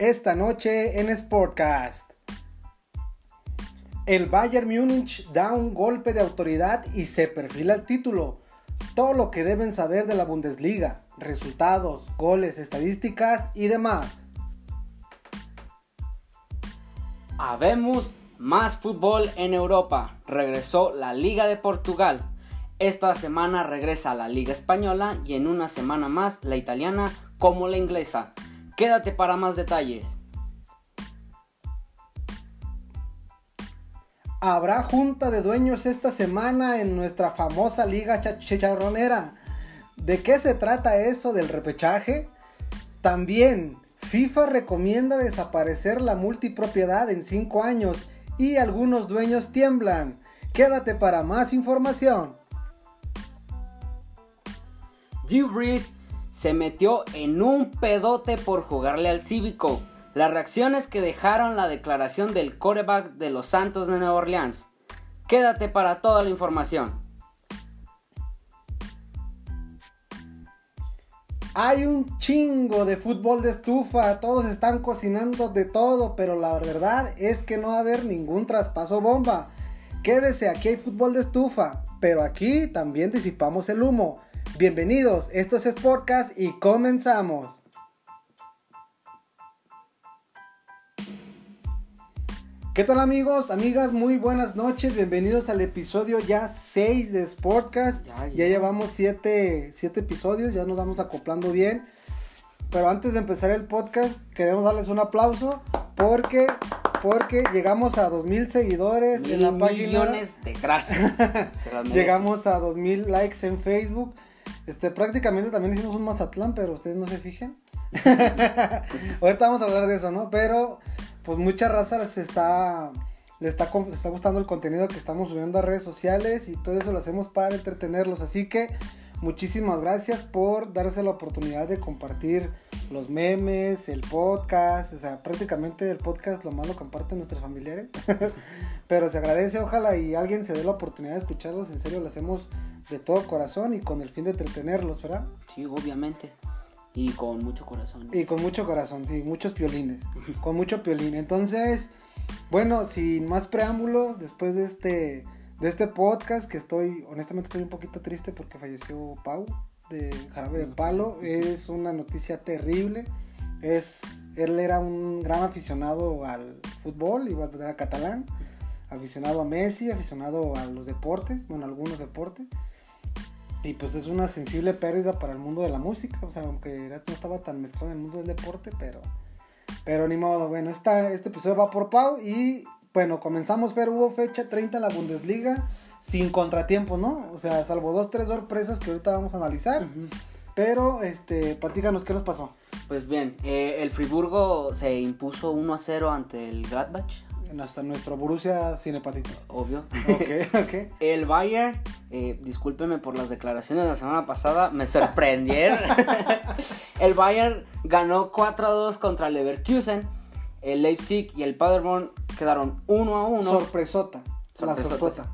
esta noche en Sportcast. El Bayern Múnich da un golpe de autoridad y se perfila el título. Todo lo que deben saber de la Bundesliga, resultados, goles, estadísticas y demás. Habemos más fútbol en Europa. Regresó la Liga de Portugal. Esta semana regresa la Liga Española y en una semana más la italiana como la inglesa. Quédate para más detalles. Habrá junta de dueños esta semana en nuestra famosa liga chicharronera. ¿De qué se trata eso del repechaje? También, FIFA recomienda desaparecer la multipropiedad en 5 años y algunos dueños tiemblan. Quédate para más información. Drew Brees se metió en un pedote por jugarle al Cívico. Las reacciones que dejaron la declaración del coreback de los Santos de Nueva Orleans. Quédate para toda la información. Hay un chingo de fútbol de estufa, todos están cocinando de todo, pero la verdad es que no va a haber ningún traspaso bomba. Quédese, aquí hay fútbol de estufa, pero aquí también disipamos el humo. Bienvenidos, esto es Sportcast y comenzamos. ¿Qué tal amigos, amigas? Muy buenas noches, bienvenidos al episodio ya 6 de Sportcast. Ya, ya. llevamos 7 episodios, ya nos vamos acoplando bien. Pero antes de empezar el podcast, queremos darles un aplauso porque porque llegamos a 2000 seguidores Mil en la página. Millones de gracias. llegamos a 2000 likes en Facebook. Este, prácticamente también hicimos un Mazatlán, pero ustedes no se fijen. Ahorita vamos a hablar de eso, ¿no? Pero, pues mucha raza les está, le está, está gustando el contenido que estamos subiendo a redes sociales y todo eso lo hacemos para entretenerlos. Así que, muchísimas gracias por darse la oportunidad de compartir los memes, el podcast, o sea, prácticamente el podcast lo más lo comparten nuestros familiares. Pero se agradece, ojalá y alguien se dé la oportunidad de escucharlos, en serio lo hacemos de todo corazón y con el fin de entretenerlos, ¿verdad? Sí, obviamente. Y con mucho corazón. Y con mucho corazón, sí, muchos piolines. con mucho piolín. Entonces, bueno, sin más preámbulos, después de este, de este podcast, que estoy, honestamente estoy un poquito triste porque falleció Pau de Jarabe de Palo. Es una noticia terrible. Es, él era un gran aficionado al fútbol, igual era catalán, aficionado a Messi, aficionado a los deportes, bueno, algunos deportes. Y pues es una sensible pérdida para el mundo de la música, o sea, aunque no estaba tan mezclado en el mundo del deporte, pero, pero ni modo. Bueno, esta, este episodio va por Pau y bueno, comenzamos, Fer, hubo fecha 30 en la Bundesliga sin contratiempo, ¿no? O sea, salvo dos, tres sorpresas que ahorita vamos a analizar. Uh -huh. Pero, este, platícanos, ¿qué nos pasó? Pues bien, eh, el Friburgo se impuso 1 a 0 ante el Gladbach. Hasta nuestro Borussia sin hepatitis. Obvio. Ok, ok. el Bayern, eh, discúlpeme por las declaraciones de la semana pasada, me sorprendieron. el Bayern ganó 4 a 2 contra Leverkusen. El Leipzig y el Paderborn quedaron 1 a 1. Sorpresota. Sorpresota. La sorpresa.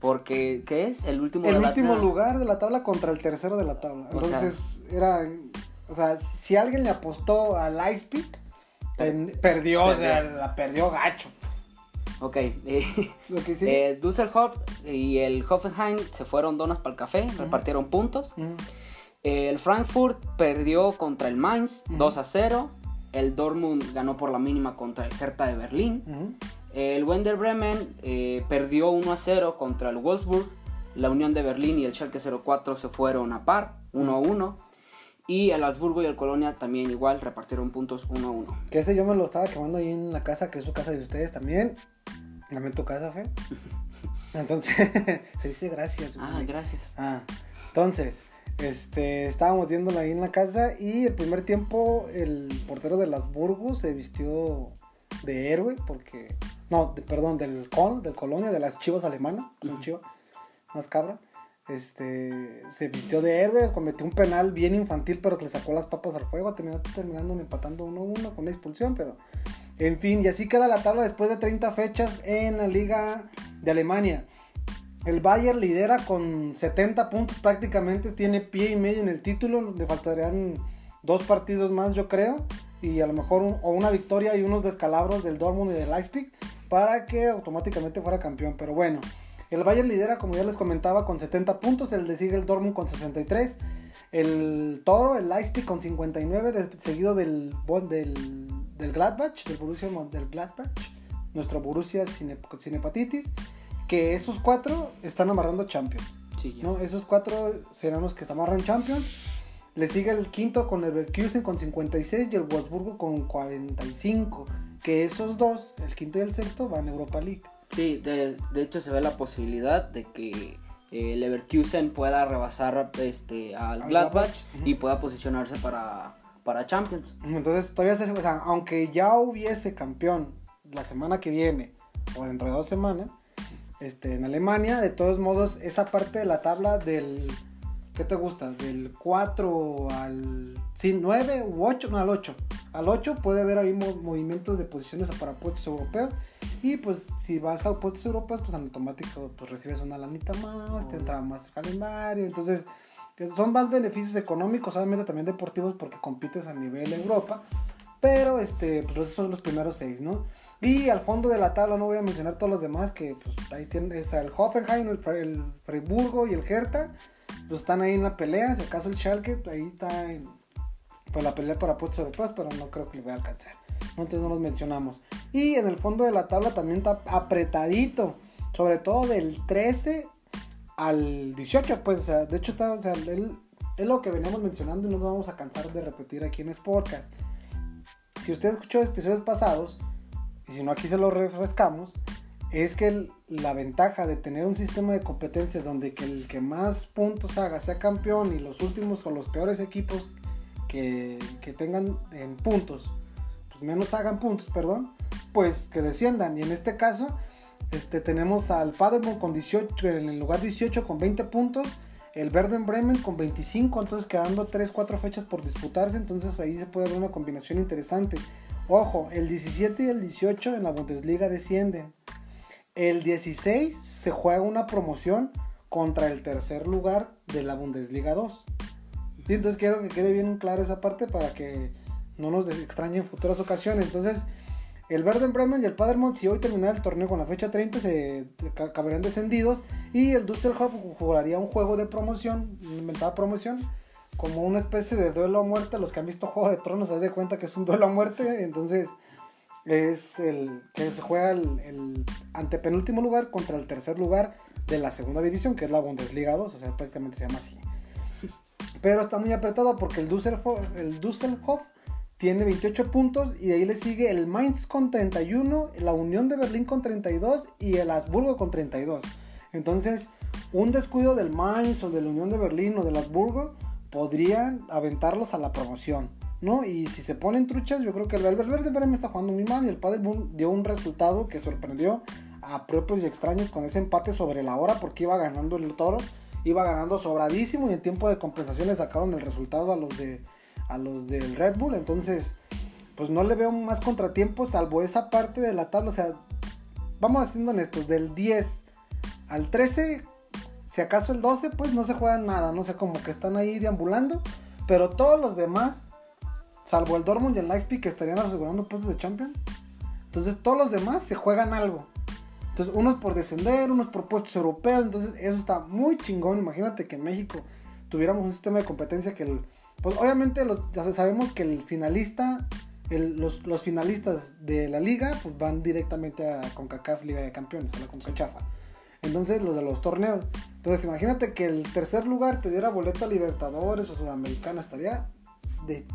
Porque, ¿qué es? El último El de último lugar de la tabla contra el tercero de la tabla. O sea- Entonces, era. O sea, si alguien le apostó al Ice Peak, perdió, o sea, Perdió. la perdió gacho. Ok. eh, Lo que sí. eh, Düsseldorf y el Hoffenheim se fueron donas para el café, repartieron puntos. Mm, El Frankfurt perdió contra el Mainz Ujú. 2 a 0. El Dortmund ganó por la mínima contra el Hertha de Berlín. El Wender Bremen eh, perdió 1 a 0 contra el Wolfsburg. La Unión de Berlín y el Schalke 04 se fueron a par, 1 a 1. Y el Habsburgo y el Colonia también igual repartieron puntos 1 a 1. Que ese yo me lo estaba quemando ahí en la casa, que es su casa de ustedes también. Tu casa, Fe. Entonces, se dice gracias. Ah, güey. gracias. Ah, entonces, este, estábamos viéndola ahí en la casa y el primer tiempo el portero de las Burgos se vistió de héroe porque, no, de- perdón, del Col, del Colonia, de las chivas alemanas, chivo, más cabra. Este, se vistió de héroe, cometió un penal bien infantil, pero le sacó las papas al fuego, terminó terminando empatando 1-1 con una expulsión, pero en fin, y así queda la tabla después de 30 fechas en la Liga de Alemania. El Bayern lidera con 70 puntos prácticamente, tiene pie y medio en el título, le faltarían dos partidos más yo creo. y a lo mejor o una victoria y unos descalabros del Dortmund y del Leipzig para que automáticamente fuera campeón. Pero bueno, el Bayern lidera, como ya les comentaba, con 70 puntos, el de sigue el Dortmund con 63, el Toro, el Leipzig con 59, seguido del, del, del Gladbach, del Borussia del Gladbach, nuestro Borussia sin, sin hepatitis, que esos cuatro están amarrando Champions. ¿no? Esos cuatro serán los que amarran Champions. Le sigue el quinto con el Leverkusen con 56 y el Wolfsburgo con 45. Que esos dos, el quinto y el sexto, van a Europa League. Sí, de, hecho se ve la posibilidad de que el Leverkusen pueda rebasar este, al Gladbach, y pueda posicionarse para, para Champions. Entonces, todavía se, o sea, aunque ya hubiese campeón la semana que viene o dentro de dos semanas, este, en Alemania, de todos modos, esa parte de la tabla del ¿qué te gusta? Del 4 al sí, 9 u 8, no, al 8. Al 8 puede haber ahí movimientos de posiciones para puestos europeos. Y pues si vas a puestos europeos, pues en automático pues recibes una lanita más, te entra más calendario. Entonces, son más beneficios económicos, obviamente también deportivos porque compites a nivel Europa. Pero este, pues esos son los primeros seis, ¿no? Y al fondo de la tabla no voy a mencionar todos los demás, que pues ahí tienes el Hoffenheim, el, el Freiburgo y el Hertha pues están ahí en la pelea. Si acaso el Schalke, ahí está en pues, la pelea para puestos europeos, pero no creo que le vaya a alcanzar. Entonces no los mencionamos. Y en el fondo de la tabla también está apretadito. Sobre todo del 13 al 18, pues, de hecho está, es lo que veníamos mencionando y no nos vamos a cansar de repetir aquí en Sportcast. Si usted escuchó episodios pasados, y si no aquí se lo refrescamos, es que la ventaja de tener un sistema de competencias donde que el que más puntos haga sea campeón y los últimos o los peores equipos que, tengan en puntos, pues menos hagan puntos, perdón, pues que desciendan. Y en este caso, este, tenemos al Paderborn con 18, en el lugar 18 con 20 puntos, el Verden Bremen con 25, entonces quedando 3-4 fechas por disputarse, entonces ahí se puede ver una combinación interesante. Ojo, el 17 y el 18 en la Bundesliga descienden. El 16 se juega una promoción contra el tercer lugar de la Bundesliga 2. entonces quiero que quede bien claro esa parte para que no nos extrañe en futuras ocasiones. Entonces, el Verden Bremen y el Paderborn, si hoy terminara el torneo con la fecha 30, se acabarían descendidos. Y el Düsseldorf jugaría un juego de promoción, inventada promoción, como una especie de duelo a muerte. Los que han visto Juego de Tronos se dan cuenta que es un duelo a muerte. Entonces, es el que se juega el, antepenúltimo lugar contra el tercer lugar de la segunda división, que es la Bundesliga 2, o sea, prácticamente se llama así. Pero está muy apretado porque el Düsseldorf, el Düsseldorf tiene 28 puntos y ahí le sigue el Mainz con 31, la Unión de Berlín con 32 y el Habsburgo con 32. Entonces, un descuido del Mainz o de la Unión de Berlín o del Habsburgo podrían aventarlos a la promoción. ¿no? Y si se ponen truchas, yo creo que el Verde me está jugando muy mal y el Padre dio un resultado que sorprendió a propios y extraños con ese empate sobre la hora porque iba ganando el toro, iba ganando sobradísimo y en tiempo de compensación le sacaron el resultado a los de a los del Red Bull, entonces pues no le veo más contratiempos salvo esa parte de la tabla, o sea, vamos haciendo estos del 10 al 13, si acaso el 12 pues no se juega nada, no sé, como que están ahí deambulando, pero todos los demás Salvo el Dortmund y el Leipzig que estarían asegurando puestos de Champions. Entonces todos los demás se juegan algo. Entonces unos por descender, unos por puestos europeos. Entonces eso está muy chingón. Imagínate que en México tuviéramos un sistema de competencia que el... Pues obviamente ya sabemos que el finalista, los, finalistas de la liga pues van directamente a CONCACAF Liga de Campeones, a la CONCACHAFA. Entonces los de los torneos. Entonces imagínate que el tercer lugar te diera boleta Libertadores o Sudamericana. Estaría de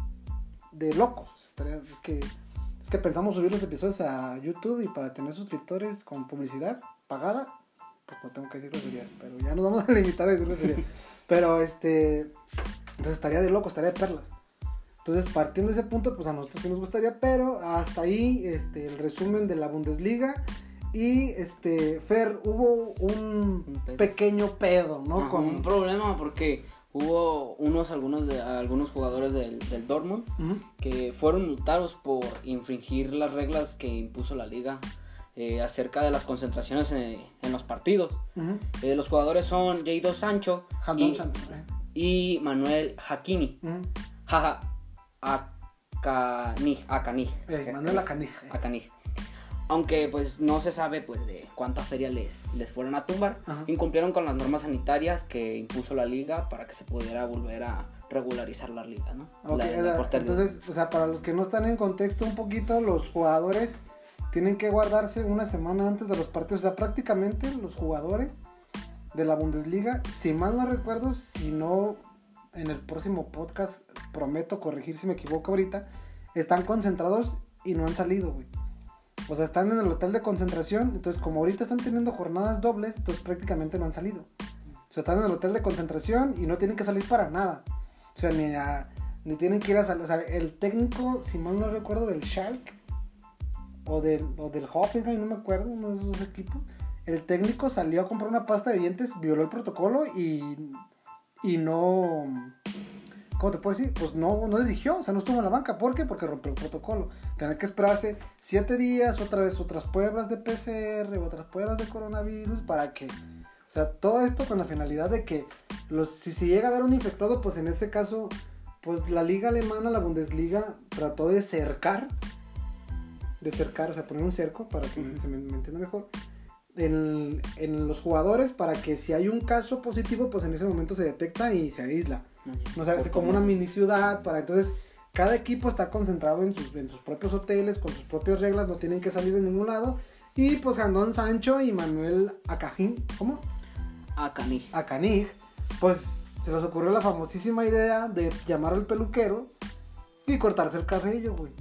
de locos. Es que, es que pensamos subir los episodios a YouTube y para tener suscriptores con publicidad pagada, pues no tengo que decir sería pero ya nos vamos a limitar a decir sería Pero este, entonces estaría de loco, estaría de perlas. Entonces, partiendo de ese punto, pues a nosotros sí nos gustaría, pero hasta ahí este, el resumen de la Bundesliga. Y este, Fer, hubo un, pequeño pedo, ¿no? Con un problema porque hubo unos algunos de algunos jugadores del, del Dortmund que fueron multados por infringir las reglas que impuso la liga eh, acerca de las concentraciones en, los partidos. Eh, los jugadores son Jadon Sancho y, y, Manuel Hakimi. Jaja, Canig, Acanig. Eh, Manuel Acanig. Acanig. Aunque pues no se sabe pues de cuánta feria les, les fueron a tumbar. Ajá. Incumplieron con las normas sanitarias que impuso la liga para que se pudiera volver a regularizar la liga, ¿no? La- la entonces, o sea, para los que no están en contexto un poquito, los jugadores tienen que guardarse una semana antes de los partidos. O sea, prácticamente los jugadores de la Bundesliga, si mal no recuerdo, si no en el próximo podcast prometo corregir si me equivoco ahorita, están concentrados y no han salido, güey. O sea, están en el hotel de concentración, entonces como ahorita están teniendo jornadas dobles, entonces prácticamente no han salido. O sea, están en el hotel de concentración y no tienen que salir para nada. O sea, ni, a- ni tienen que ir a salir. O sea, el técnico, si mal no recuerdo, del Schalke o del, o del Hoffenheim, no me acuerdo, uno de esos equipos. El técnico salió a comprar una pasta de dientes, violó el protocolo y, y no. ¿Cómo te puedo decir? Pues no, no dirigió, o sea, no estuvo en la banca. ¿Por qué? Porque rompió el protocolo. Tener que esperarse siete días, otra vez otras pruebas de PCR, otras pruebas de coronavirus, para que. O sea, todo esto con la finalidad de que los, si se llega a ver un infectado, pues en este caso, pues la liga alemana, la Bundesliga, trató de cercar, de cercar, o sea, poner un cerco para que se me, me entienda mejor, en, en los jugadores para que si hay un caso positivo, pues en ese momento se detecta y se aísla. No se hace como una mini ciudad para entonces cada equipo está concentrado en sus, en sus propios hoteles, con sus propias reglas, no tienen que salir de ningún lado. Y pues Jandón Sancho y Manuel Acajín, ¿cómo? Acanig. Acanig, pues se les ocurrió la famosísima idea de llamar al peluquero y cortarse el cabello, güey.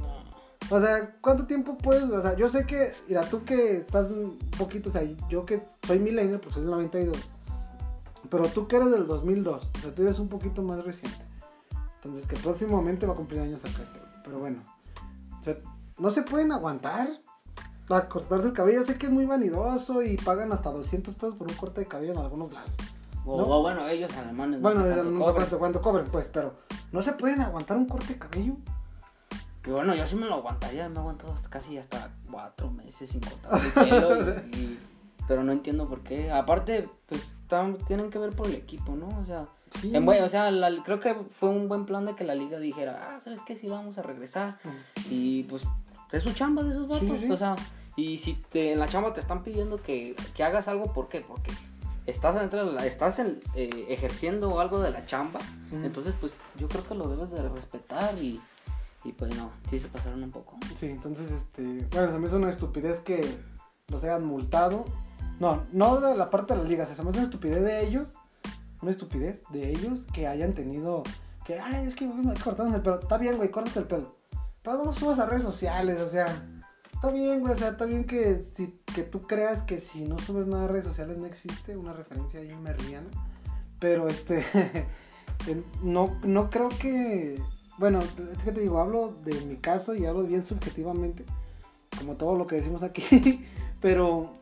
O sea, ¿cuánto tiempo puedes? O sea, yo sé que, mira, tú que estás un poquito, o sea, yo que soy millennial, pues soy del 92. Pero tú que eres del 2002, o sea, tú eres un poquito más reciente. Entonces, que próximamente va a cumplir años acá este. Pero bueno, o sea, no se pueden aguantar a cortarse el cabello. Sé que es muy vanidoso y pagan hasta 200 pesos por un corte de cabello en algunos lados. O, ¿No? o bueno, ellos alemanes. Bueno, no sé cuánto cuánto, cobran. cuánto cobren, pues, pero no se pueden aguantar un corte de cabello. Y bueno, yo sí me lo aguantaría, me he aguantado casi hasta cuatro meses sin cortar el pelo y, y- pero no entiendo por qué. Aparte, pues tam- tienen que ver por el equipo, ¿no? O sea, Sí. en o sea, la- creo que fue un buen plan de que la liga dijera, ah, ¿sabes qué? Sí vamos a regresar. Y pues es su chamba de esos vatos. Sí, sí. O sea, y si te, en la chamba te están pidiendo que, que hagas algo, ¿por qué? Porque estás, dentro estás en- eh, ejerciendo algo de la chamba. Entonces, pues yo creo que lo debes de respetar y, y pues no, sí se pasaron un poco. Sí, entonces, este, bueno, se me hizo una estupidez que los hayan multado. No, no de la parte de las ligas, se me una estupidez de ellos, una estupidez de ellos que hayan tenido, que, ay, es que cortaron el pelo. Está bien, güey, córtate el pelo. Pero no subas a redes sociales, o sea, está bien, güey, o sea, está bien que, si, que tú creas que si no subes nada a redes sociales no existe una referencia ahí merliana. Pero, este, no, no creo que, bueno, es que te digo, hablo de mi caso y hablo bien subjetivamente, como todo lo que decimos aquí, pero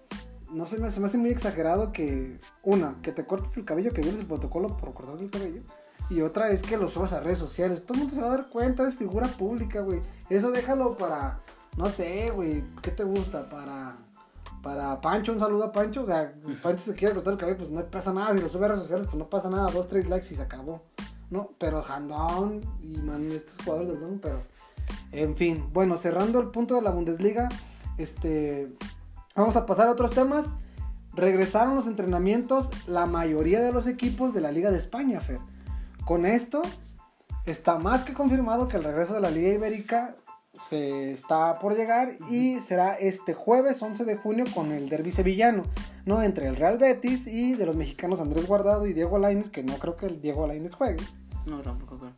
no sé, se me hace muy exagerado que, una, que te cortes el cabello, que violes el protocolo por cortarte el cabello, y otra es que lo subas a redes sociales. Todo el mundo se va a dar cuenta, eres figura pública, güey. Eso déjalo para, no sé, güey, ¿qué te gusta? Para, para Pancho, un saludo a Pancho. O sea, Pancho se quiere cortar el cabello, pues no pasa nada. Si lo sube a redes sociales, pues no pasa nada. Dos, tres likes y se acabó. ¿No? Pero Handon y man, estos jugadores del Dortmund, pero... En fin, bueno, cerrando el punto de la Bundesliga, este... Vamos a pasar a otros temas. Regresaron los entrenamientos la mayoría de los equipos de la Liga de España, Fer. Con esto, está más que confirmado que el regreso de la Liga Ibérica se está por llegar y será este jueves 11 de junio con el derby sevillano, ¿no? Entre el Real Betis y de los mexicanos Andrés Guardado y Diego Lainez, que no creo que el Diego Lainez juegue, No, tampoco creo.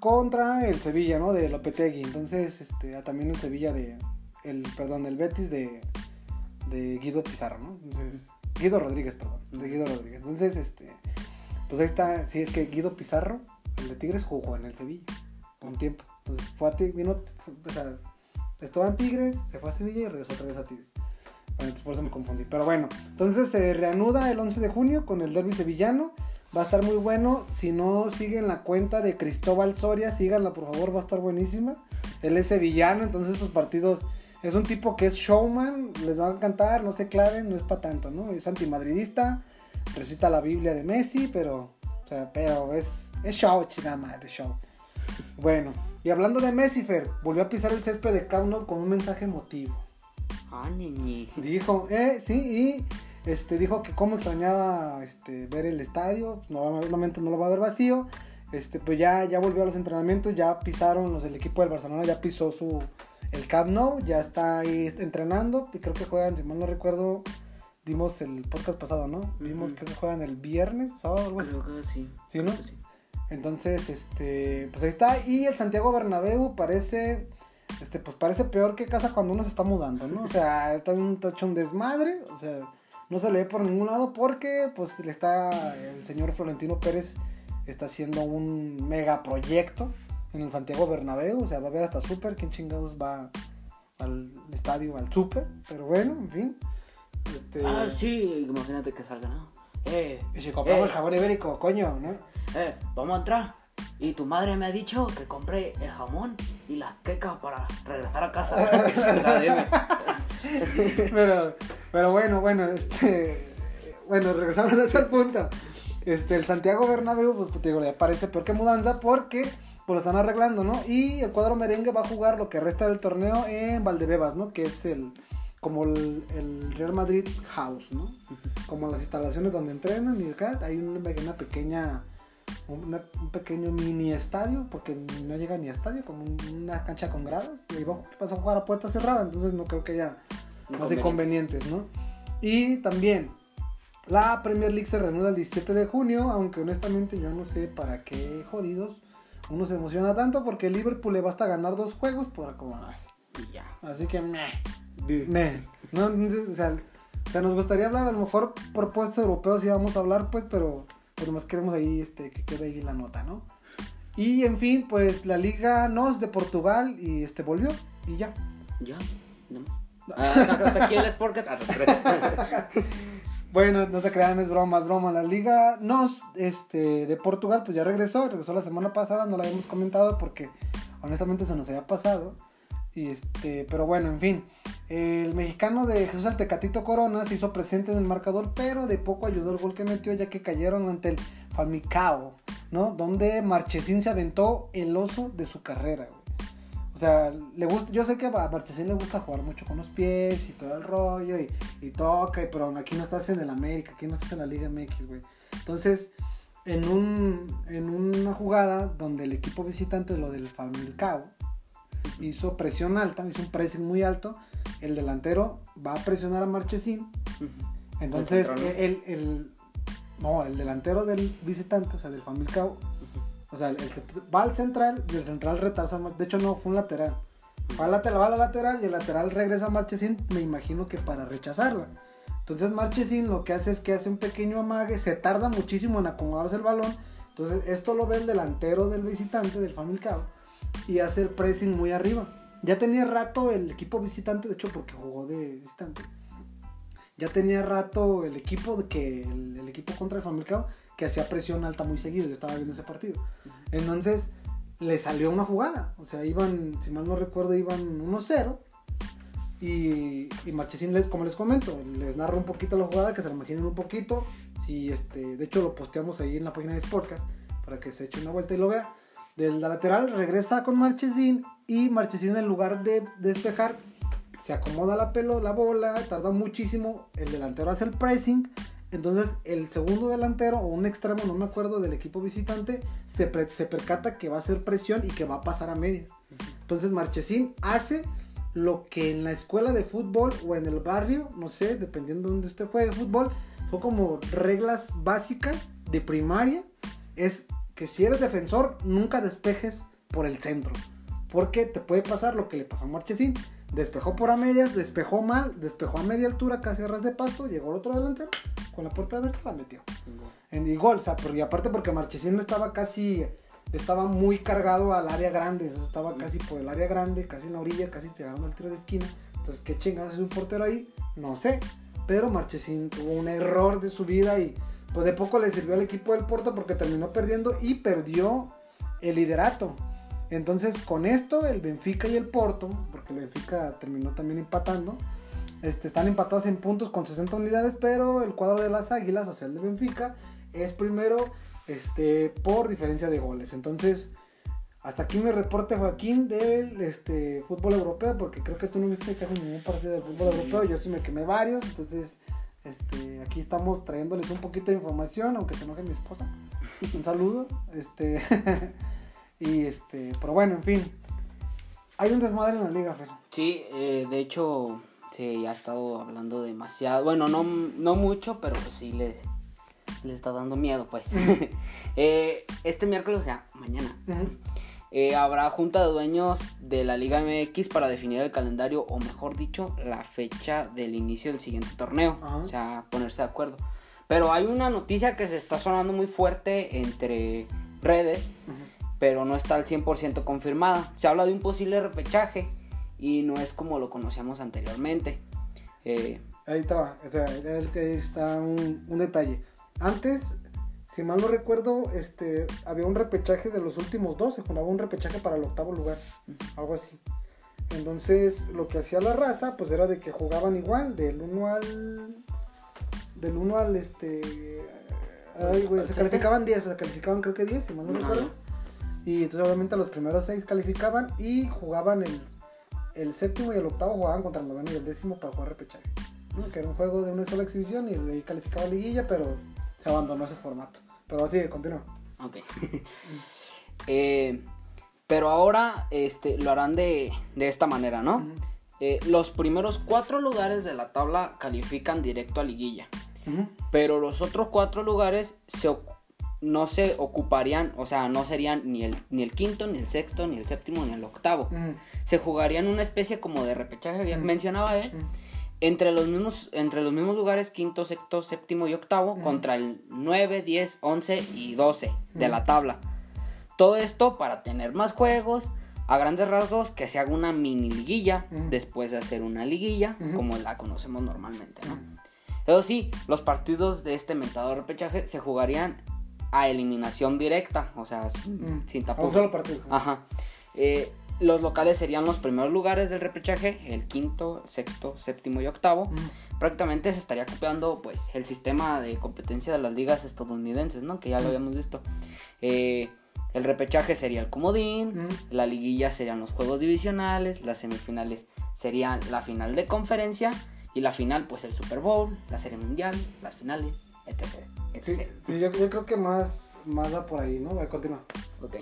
contra el Sevilla, ¿no? De Lopetegui. Entonces, este, ah, también el Sevilla de, el, perdón, el Betis de, de Guido Pizarro, ¿no? Entonces, Guido Rodríguez, perdón, de Guido Rodríguez. Entonces, este, pues ahí está, sí, es que Guido Pizarro, el de Tigres, jugó en el Sevilla un tiempo. Entonces, fue a Tigres, vino, fue- o sea, estuvo en Tigres, se fue a Sevilla y regresó otra vez a Tigres. Bueno, entonces por eso me confundí. Pero bueno, entonces se reanuda el 11 de junio con el derby sevillano. Va a estar muy bueno. Si no siguen la cuenta de Cristóbal Soria, síganla por favor, va a estar buenísima. Él es sevillano, entonces estos partidos es un tipo que es showman, les va a encantar, no se claven, no es para tanto, ¿no? Es antimadridista, recita la Biblia de Messi, pero, o sea, pero es, es show, chingada madre, show. Bueno, Y hablando de Messi, Fer, volvió a pisar el césped de Camp con un mensaje emotivo. Ah, niñi. Dijo, eh, sí, y este, dijo que cómo extrañaba este, ver el estadio. Normalmente no lo va a ver vacío. Este, pues ya, ya volvió a los entrenamientos, ya pisaron los del equipo del Barcelona, ya pisó su el Camp Nou, ya está ahí entrenando. Y creo que juegan, si mal no recuerdo, dimos el podcast pasado, ¿no? Vimos que juegan el viernes, sábado, algo así. Creo que sí. ¿Sí, no? Entonces, este, pues ahí está. Y el Santiago Bernabéu parece, este, pues parece peor que casa cuando uno se está mudando, ¿no? O sea, está un, hecho un desmadre, o sea, no se le ve por ningún lado porque, pues, le está, el señor Florentino Pérez está haciendo un megaproyecto en el Santiago Bernabéu, o sea, va a haber hasta súper, ¿quién chingados va al estadio, al súper? Pero bueno, en fin. Este... Ah, sí, imagínate que salga, ¿no? Eh, y si compramos eh, jabón ibérico, coño, ¿no? Eh, vamos a entrar. Y tu madre me ha dicho que compré el jamón y las quecas para regresar a casa. pero, pero bueno, bueno, este. Bueno, regresamos hasta el punto. Este, el Santiago Bernabéu, pues, pues digo, le parece peor que mudanza porque pues lo están arreglando, ¿no? Y el cuadro merengue va a jugar lo que resta del torneo en Valdebebas, ¿no? Que es el como el, Real Madrid House, ¿no? Como las instalaciones donde entrenan y acá hay una, pequeña un pequeño mini estadio, porque no llega ni a estadio, como una cancha con gradas, y ahí vas a jugar a puerta cerrada, entonces no creo que haya más inconvenientes, ¿no? Y también la Premier League se reanuda el 17 de junio, aunque honestamente yo no sé para qué jodidos uno se emociona tanto porque el Liverpool le basta ganar dos juegos por acomodarse. Y ya. Así que meh. Meh. No, o, sea, nos gustaría hablar, a lo mejor por puestos europeos sí vamos a hablar, pues, pero pues más queremos ahí este, que quede ahí la nota, ¿no? Y en fin, pues la Liga NOS de Portugal y este volvió y ya. Ya, no. Ah, hasta aquí el Sport Bueno, no te crean, es broma, es broma. La Liga NOS este, de Portugal pues ya regresó, regresó la semana pasada, no la habíamos comentado porque honestamente se nos había pasado. Y este, pero bueno, en fin. El mexicano de Jesús Altecatito Corona se hizo presente en el marcador, pero de poco ayudó el gol que metió ya que cayeron ante el Falmicao, ¿no? Donde Marchesín se aventó el oso de su carrera, o sea, le gusta, yo sé que a Marchesín le gusta jugar mucho con los pies y todo el rollo y, toca, pero aquí no estás en el América, aquí no estás en la Liga MX, güey. Entonces, en, un, en una jugada donde el equipo visitante, lo del Familcao, hizo presión alta, hizo un pressing muy alto, el delantero va a presionar a Marchesín. Entonces, el, el, no, el delantero del visitante, o sea, del Familcao, o sea, va al central y el central retarsa. De hecho, no, fue un lateral. Va, a lateral, va lateral y el lateral regresa a Marchesín, me imagino que para rechazarla. Entonces Marchesín lo que hace es que hace un pequeño amague, se tarda muchísimo en acomodarse el balón. Entonces esto lo ve el delantero del visitante, del Familcao, y hace el pressing muy arriba. Ya tenía rato el equipo visitante, de hecho porque jugó de visitante. Ya tenía rato el equipo de que el, el equipo contra el Familcao que hacía presión alta muy seguido. Yo estaba viendo ese partido. Entonces, le salió una jugada. O sea, iban, si mal no recuerdo, iban 1-0. Y, y Marchesín, les, como les comento, les narro un poquito la jugada, que se la imaginen un poquito. Si este, de hecho, lo posteamos ahí en la página de Sportcast para que se eche una vuelta y lo vea. Del lateral regresa con Marchesín y Marchesín en lugar de despejar se acomoda la pelo, la bola, tarda muchísimo, el delantero hace el pressing, entonces el segundo delantero o un extremo, no me acuerdo, del equipo visitante, se, percata que va a hacer presión y que va a pasar a media. Entonces Marchesín hace lo que en la escuela de fútbol o en el barrio, no sé, dependiendo de donde usted juegue fútbol, son como reglas básicas de primaria. Es que si eres defensor, nunca despejes por el centro. Porque te puede pasar lo que le pasó a Marchesín Despejó por a medias, despejó mal, despejó a media altura, casi a ras de pasto, llegó el otro delantero, con la puerta abierta la metió. En y gol, o sea, y aparte porque Marchesín estaba casi, estaba muy cargado al área grande, estaba casi por el área grande, casi en la orilla, casi llegando al tiro de esquina. Entonces, ¿qué chingados es un portero ahí? No sé. Pero Marchesín tuvo un error de su vida y pues de poco le sirvió al equipo del Porto porque terminó perdiendo y perdió el liderato. Entonces, con esto, el Benfica y el Porto, porque el Benfica terminó también empatando, este, están empatados en puntos con 60 unidades, pero el cuadro de las Águilas, o sea, el de Benfica, es primero este, por diferencia de goles. Entonces, hasta aquí mi reporte, Joaquín, del este, fútbol europeo, porque creo que tú no viste casi ningún partido del fútbol europeo, yo sí me quemé varios, entonces este, aquí estamos trayéndoles un poquito de información, aunque se enoje mi esposa. Un saludo, este, y este, pero bueno, en fin, hay un desmadre en la liga, Fer. Sí, eh, de hecho, ya ha estado hablando demasiado, bueno, no, no mucho, pero pues sí le, le está dando miedo, pues. Eh, este miércoles, o sea, mañana. Eh, habrá junta de dueños de la Liga MX para definir el calendario, o mejor dicho, la fecha del inicio del siguiente torneo. Ajá. O sea, ponerse de acuerdo. Pero hay una noticia que se está sonando muy fuerte entre redes, Ujú. Pero no está al 100% confirmada. Se habla de un posible repechaje y no es como lo conocíamos anteriormente. Eh, Ahí estaba, o sea, está un, un detalle. Antes, si mal no recuerdo, este, había un repechaje de los últimos dos, se jugaba un repechaje para el octavo lugar, algo así. Entonces, lo que hacía la raza, pues era de que jugaban igual, del 1 al. Del 1 al este. Ay, güey, ¿Al se calificaban 10, se calificaban creo que 10, si mal no recuerdo. Y entonces, obviamente, los primeros 6 calificaban y jugaban el, el séptimo y el octavo jugaban contra el noveno y el décimo para jugar repechaje. ¿no? Que era un juego de una sola exhibición y ahí calificaba liguilla, pero se abandonó ese formato. Pero así, continúa. Ok. Eh, pero ahora este, lo harán de, de esta manera, ¿no? Eh, los primeros cuatro lugares de la tabla califican directo a liguilla. Pero los otros cuatro lugares se ocu- no se ocuparían, o sea, no serían ni el, ni el quinto, ni el sexto, ni el séptimo, ni el octavo. Se jugarían una especie como de repechaje, ya Ujú. mencionaba él, entre los mismos, entre los mismos lugares, quinto, sexto, séptimo y octavo, contra el 9, 10, 11 y 12 de la tabla. Todo esto para tener más juegos, a grandes rasgos, que se haga una mini liguilla después de hacer una liguilla, como la conocemos normalmente, ¿no? Eso sí, los partidos de este mentado repechaje se jugarían a eliminación directa, o sea, sin, A un tapujos. solo partido. Ajá. Eh, los locales serían los primeros lugares del repechaje, el quinto, sexto, séptimo y octavo. Prácticamente se estaría copiando pues el sistema de competencia de las ligas estadounidenses, ¿no? Que ya lo habíamos visto. Eh, el repechaje sería el comodín, la liguilla serían los juegos divisionales, las semifinales serían la final de conferencia y la final pues el Super Bowl, la serie mundial, las finales, etc. Sí, sí yo, yo creo que más, más va por ahí, ¿no? A ver, continúa. Ok.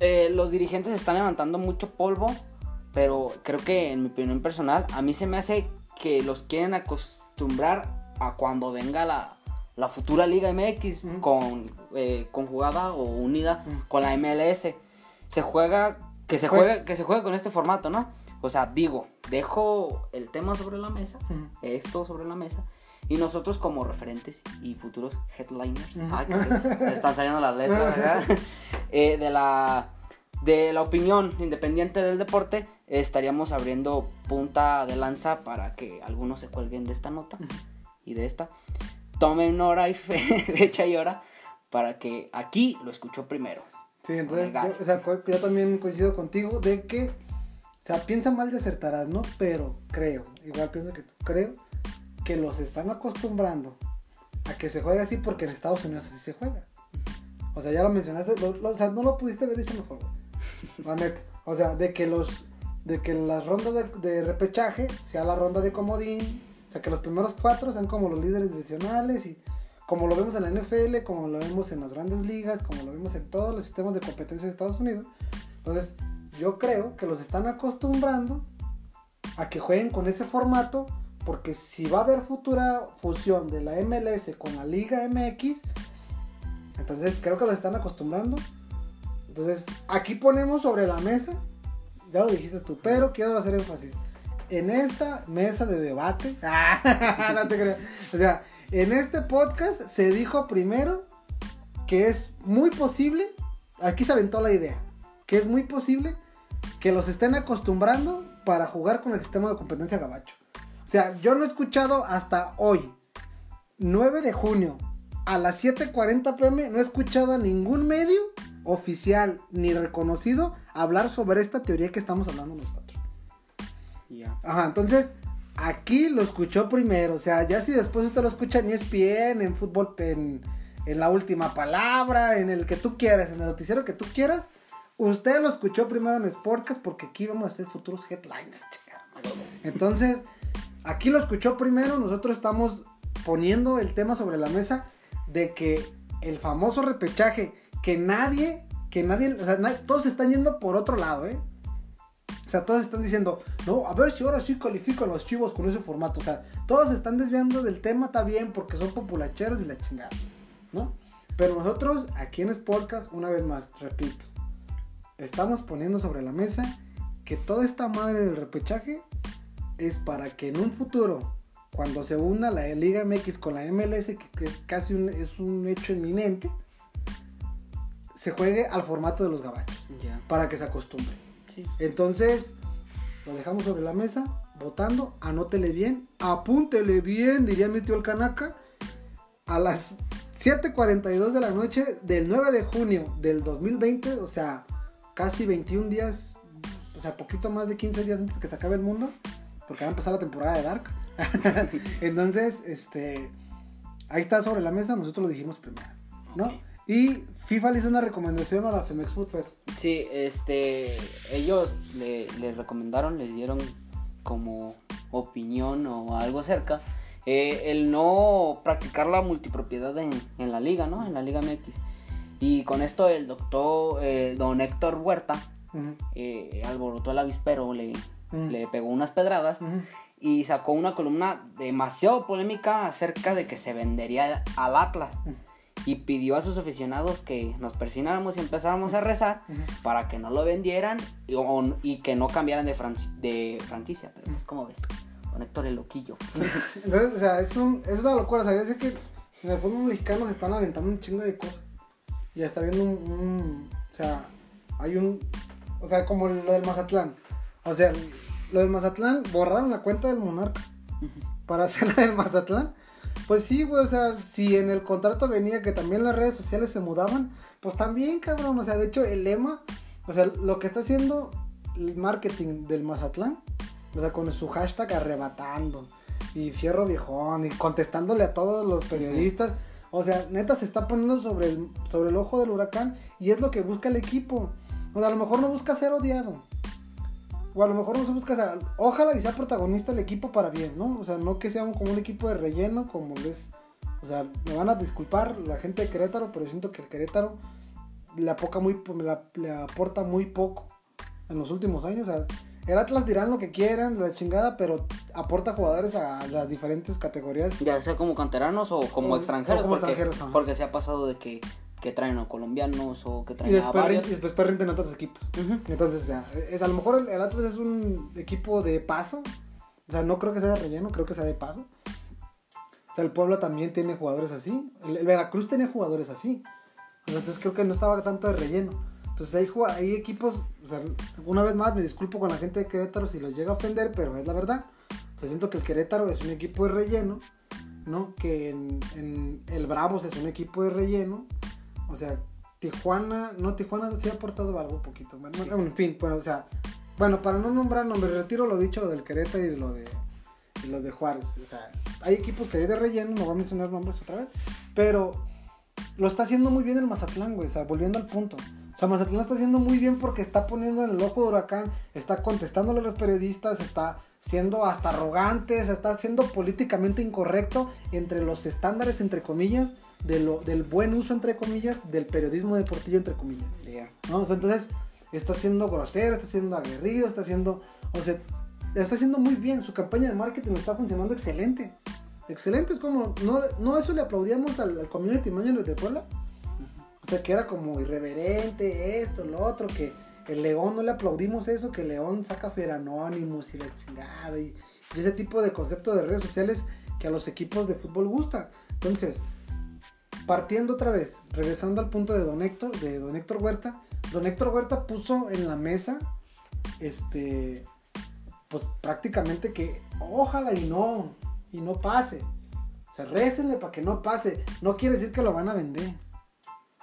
Eh, los dirigentes están levantando mucho polvo, pero creo que en mi opinión personal, a mí se me hace que los quieren acostumbrar a cuando venga la, la futura Liga MX Ujú. con, eh, conjugada o unida con la MLS. Se juega, que se juegue, que se juegue con este formato, ¿no? O sea, digo, dejo el tema sobre la mesa, esto sobre la mesa. Y nosotros como referentes y futuros headliners, ah, que están saliendo las letras, ¿verdad? Eh, de la de la opinión independiente del deporte, estaríamos abriendo punta de lanza para que algunos se cuelguen de esta nota y de esta. Tomen hora y fe- fecha y hora para que aquí lo escuchó primero. Sí, entonces, yo, o sea, yo también coincido contigo de que, o sea, piensa mal y acertarás, ¿no? Pero creo, igual pienso que tú, creo que los están acostumbrando a que se juegue así porque en Estados Unidos así se juega. O sea, ya lo mencionaste, lo- lo- o sea, no lo pudiste haber dicho mejor. La neta. O sea, de que los, de que las rondas de, de repechaje sea la ronda de comodín, o sea, que los primeros cuatro sean como los líderes divisionales y como lo vemos en la NFL, como lo vemos en las grandes ligas, como lo vemos en todos los sistemas de competencia de Estados Unidos. Entonces, yo creo que los están acostumbrando a que jueguen con ese formato, porque si va a haber futura fusión de la MLS con la Liga MX, entonces creo que los están acostumbrando. Entonces, aquí ponemos sobre la mesa, ya lo dijiste tú, pero quiero hacer énfasis. En esta mesa de debate, no te creas. O sea, en este podcast se dijo primero que es muy posible, aquí se aventó la idea, que es muy posible que los estén acostumbrando para jugar con el sistema de competencia gabacho. O sea, yo no he escuchado hasta hoy, 9 de junio, a las 7.40 pm, no he escuchado a ningún medio oficial ni reconocido hablar sobre esta teoría que estamos hablando nosotros. Ya. Ajá, entonces aquí lo escuchó primero. O sea, ya si después usted lo escucha en ESPN, en fútbol, en, en la última palabra, en el que tú quieras, en el noticiero que tú quieras, Usted lo escuchó primero en Sportcast porque aquí vamos a hacer futuros headlines. Entonces, aquí lo escuchó primero. Nosotros estamos poniendo el tema sobre la mesa de que el famoso repechaje, que nadie, que nadie, todos están yendo por otro lado, ¿eh? O sea, todos están diciendo, no, a ver si ahora sí califican los chivos con ese formato. O sea, todos están desviando del tema, está bien, porque son populacheros y la chingada, ¿no? Pero nosotros, aquí en Sportcast, una vez más, repito, estamos poniendo sobre la mesa que toda esta madre del repechaje es para que en un futuro, cuando se una la Liga MX con la MLS, que es casi un, es un hecho inminente, se juegue al formato de los gabachos. Para que se acostumbre. Entonces, lo dejamos sobre la mesa, votando, anótele bien, apúntele bien, diría mi tío el Canaca, a las 7.42 de la noche del 9 de junio del 2020, o sea, casi 21 días, o sea, poquito más de 15 días antes que se acabe el mundo, porque va a empezar la temporada de Dark. Entonces, este, ahí está sobre la mesa, nosotros lo dijimos primero, ¿no? Y FIFA le hizo una recomendación a la Femex Food Sí, este, ellos le, recomendaron, les dieron como opinión o algo cerca, eh, el no practicar la multipropiedad en, en, la liga, ¿no? En la Liga MX. Y con esto el doctor, eh, don Héctor Huerta, eh, alborotó el avispero, le, le pegó unas pedradas y sacó una columna demasiado polémica acerca de que se vendería al Atlas. Y pidió a sus aficionados que nos persináramos y empezáramos a rezar para que no lo vendieran y, que no cambiaran de, de franquicia. Pero pues, ¿cómo ves? Con Héctor el Loquillo. Entonces, o sea, es, un, es una locura. O sea, yo sé que en el fútbol mexicano se están aventando un chingo de cosas. Y está viendo un, O sea, hay un. O sea, como lo del Mazatlán. O sea, lo del Mazatlán, borraron la cuenta del Monarca para hacer la del Mazatlán. Pues sí, güey, o sea, si en el contrato venía que también las redes sociales se mudaban, pues también, cabrón. O sea, de hecho, el lema, o sea, lo que está haciendo el marketing del Mazatlán, o sea, con su hashtag arrebatando y fierro viejón y contestándole a todos los periodistas. O sea, neta se está poniendo sobre el, sobre el ojo del huracán y es lo que busca el equipo. O sea, a lo mejor no busca ser odiado. O a lo mejor no se busca ser... Ojalá y sea protagonista el equipo para bien, ¿no? O sea, no que sea como un equipo de relleno como les... O sea, me van a disculpar la gente de Querétaro, pero siento que el Querétaro le, muy, le aporta muy poco en los últimos años. O sea, el Atlas dirán lo que quieran, la chingada, pero aporta jugadores a las diferentes categorías. Ya sea como canteranos o como extranjeros. como porque, extranjeros, porque se ha pasado de que, que traen a colombianos o que traen y después, a varios. Y después renten otros equipos. Entonces, ya, es, a lo mejor el, Atlas es un equipo de paso. O sea, no creo que sea de relleno, creo que sea de paso. O sea, el Puebla también tiene jugadores así. El, el Veracruz tiene jugadores así. entonces creo que no estaba tanto de relleno. Entonces hay, hay equipos, o sea, una vez más me disculpo con la gente de Querétaro si los llega a ofender, pero es la verdad. O sea, siento que el Querétaro es un equipo de relleno, ¿no? Que en, el Bravos es un equipo de relleno. O sea, Tijuana, no, Tijuana sí ha aportado algo poquito. Bueno, en fin, bueno, o sea, bueno, para no nombrar nombres, retiro lo dicho, lo del Querétaro y lo de, lo de Juárez. O sea, hay equipos que hay de relleno, no voy a mencionar nombres otra vez, pero lo está haciendo muy bien el Mazatlán, güey, o sea, volviendo al punto. O sea, Mazatlán está haciendo muy bien porque está poniendo en el ojo de huracán, está contestándole a los periodistas, está siendo hasta arrogante, está siendo políticamente incorrecto entre los estándares, entre comillas, de lo, del buen uso, entre comillas, del periodismo deportivo, entre comillas. ¿no? entonces, está siendo grosero, está siendo aguerrido, está haciendo, o sea, está haciendo muy bien, su campaña de marketing está funcionando excelente. Excelente, es como, no, no eso le aplaudíamos al, al community manager de Puebla. O sea, que era como irreverente, esto, lo otro, que el León no le aplaudimos eso, que el León saca Feranónimos y la chingada, y, ese tipo de concepto de redes sociales que a los equipos de fútbol gusta. Entonces, partiendo otra vez, regresando al punto de Don Héctor, de Don Huerta, Don Héctor Huerta puso en la mesa, este, pues prácticamente que ojalá y no, y no pase. O sea, récenle para que no pase. No quiere decir que lo van a vender.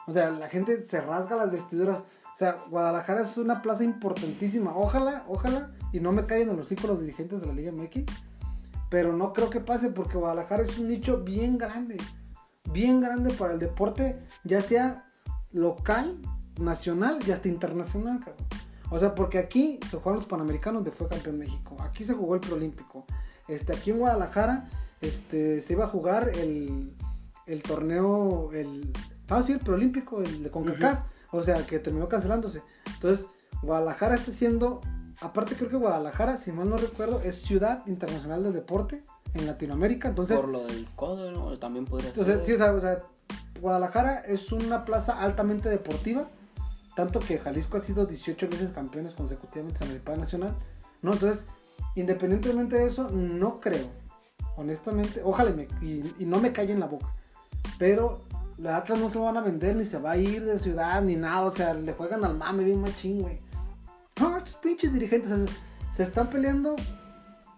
O sea, la gente se rasga las vestiduras. O sea, Guadalajara es una plaza importantísima. Ojalá, ojalá, y no me caigan en los hijos los dirigentes de la Liga MX. Pero no creo que pase porque Guadalajara es un nicho bien grande. Bien grande para el deporte, ya sea local nacional y hasta internacional, cabrón. O sea, porque aquí se jugaron los Panamericanos donde fue campeón México. Aquí se jugó el Preolímpico. Este, aquí en Guadalajara este, se iba a jugar el, el torneo, el, ah, sí, el el de CONCACAF. O sea, que terminó cancelándose. Entonces, Guadalajara está siendo, aparte creo que Guadalajara, si mal no recuerdo, es ciudad internacional del deporte en Latinoamérica. Entonces, Por lo del codo, ¿no? También podría entonces ser. sí, o sea, o sea, Guadalajara es una plaza altamente deportiva, tanto que Jalisco ha sido 18 veces campeones consecutivamente en el Pan Nacional, ¿no? Entonces, independientemente de eso, no creo, honestamente, ojalá y, me- y- y no me calle en la boca, pero la Atlas no se lo van a vender, ni se va a ir de ciudad, ni nada, o sea, le juegan al mame bien machín, güey. No, estos pinches dirigentes se, se están peleando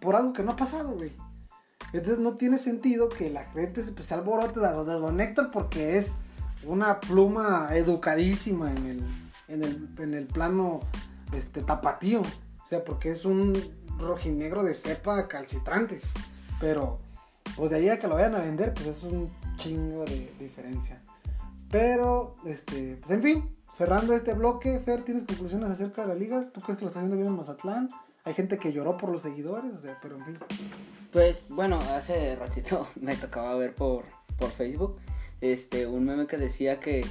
por algo que no ha pasado, güey. Entonces no tiene sentido que la gente se, pues, alborote de Don Héctor porque es una pluma educadísima en el, en el, en el plano este, tapatío. O sea, porque es un rojinegro de cepa calcitrante. Pero, pues de ahí a que lo vayan a vender, pues es un chingo de diferencia. Pero, este, pues en fin, cerrando este bloque, Fer, ¿tienes conclusiones acerca de la liga? ¿Tú crees que lo está haciendo bien en Mazatlán? Hay gente que lloró por los seguidores, o sea, pero en fin. Pues bueno, hace ratito me tocaba ver por, por Facebook este un meme que decía que,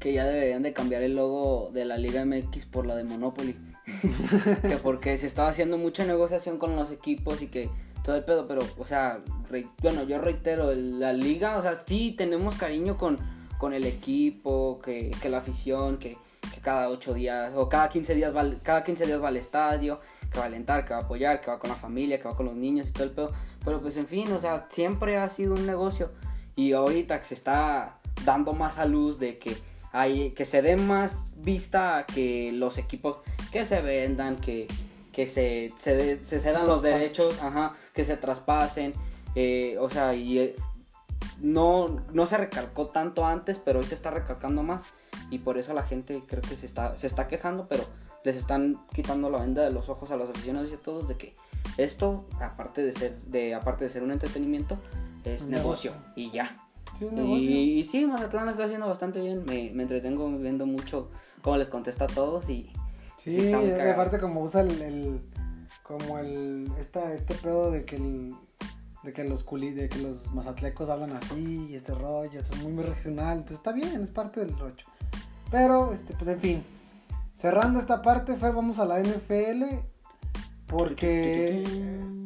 que ya deberían de cambiar el logo de la Liga MX por la de Monopoly. que porque se estaba haciendo mucha negociación con los equipos y que todo el pedo, pero, o sea, re- bueno, yo reitero, la liga, o sea, sí tenemos cariño con, con el equipo, que, que la afición, que, que cada 8 días o cada 15 días va, cada 15 días va al estadio, que va a alentar, que va a apoyar, que va con la familia, que va con los niños y todo el pedo. Pero pues en fin, o sea, siempre ha sido un negocio. Y ahorita que se está dando más a luz de que hay que se dé más vista a que los equipos que se vendan, que, que se, se, se cedan los derechos, ajá, que se traspasen, eh, o sea, y eh, no, no se recalcó tanto antes, pero hoy se está recalcando más. Y por eso la gente creo que se está, se está quejando, pero les están quitando la venda de los ojos a los aficionados y a todos de que esto, aparte de ser, de, aparte de ser un entretenimiento, es Un negocio, negocio. y ya. Sí, un negocio. Y, y sí, Mazatlán lo está haciendo bastante bien. Me, me entretengo viendo mucho cómo les contesta a todos y Sí, aparte como usa el, el- como el esta, este pedo de que el de que los culi, de que los mazatlecos hablan así y este rollo, esto es muy, muy regional, entonces está bien, es parte del rocho. Pero este pues en fin, cerrando esta parte, Fer, vamos a la NFL porque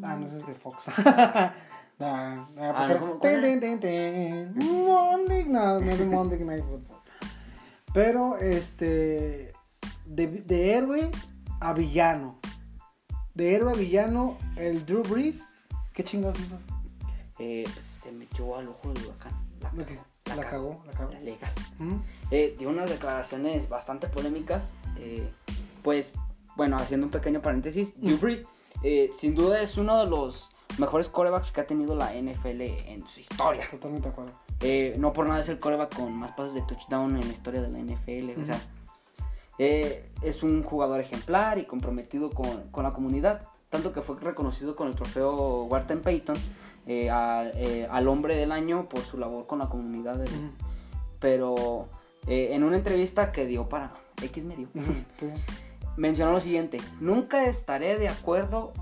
ah, no ese es de Fox. Nah, nah, Ah, ¿no? ¿Cómo- cómo Ten, ten, ten. Monday, no, no es Monday Night Football. Pero este de, de héroe a villano. De héroe a villano, el Drew Brees. ¿Qué chingados hizo? eh, se metió al ojo del huracán. La, ¿La? La cagó, la cagó. La legal. ¿Mm? Eh, dio unas declaraciones bastante polémicas. eh, pues, bueno, haciendo un pequeño paréntesis, Mm. Drew Brees, eh, sin duda es uno de los mejores corebacks que ha tenido la NFL en su historia. Totalmente de acuerdo. Eh, no por nada es el coreback con más pases de touchdown en la historia de la NFL. O sea, eh, es un jugador ejemplar y comprometido con, con la comunidad. Tanto que fue reconocido con el trofeo Wharton Payton eh, a- eh, al hombre del año por su labor con la comunidad. de- Ujú, Pero eh, en una entrevista que dio para X Medio, sí. mencionó lo siguiente: Nunca estaré de acuerdo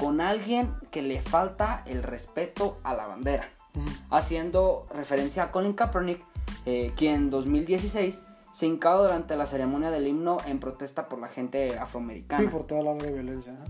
con alguien que le falta el respeto a la bandera Ujú. haciendo referencia a Colin Kaepernick, eh, quien en 2016 se hincaba durante la ceremonia del himno en protesta por la gente afroamericana. Sí, por toda la violencia. ¿no?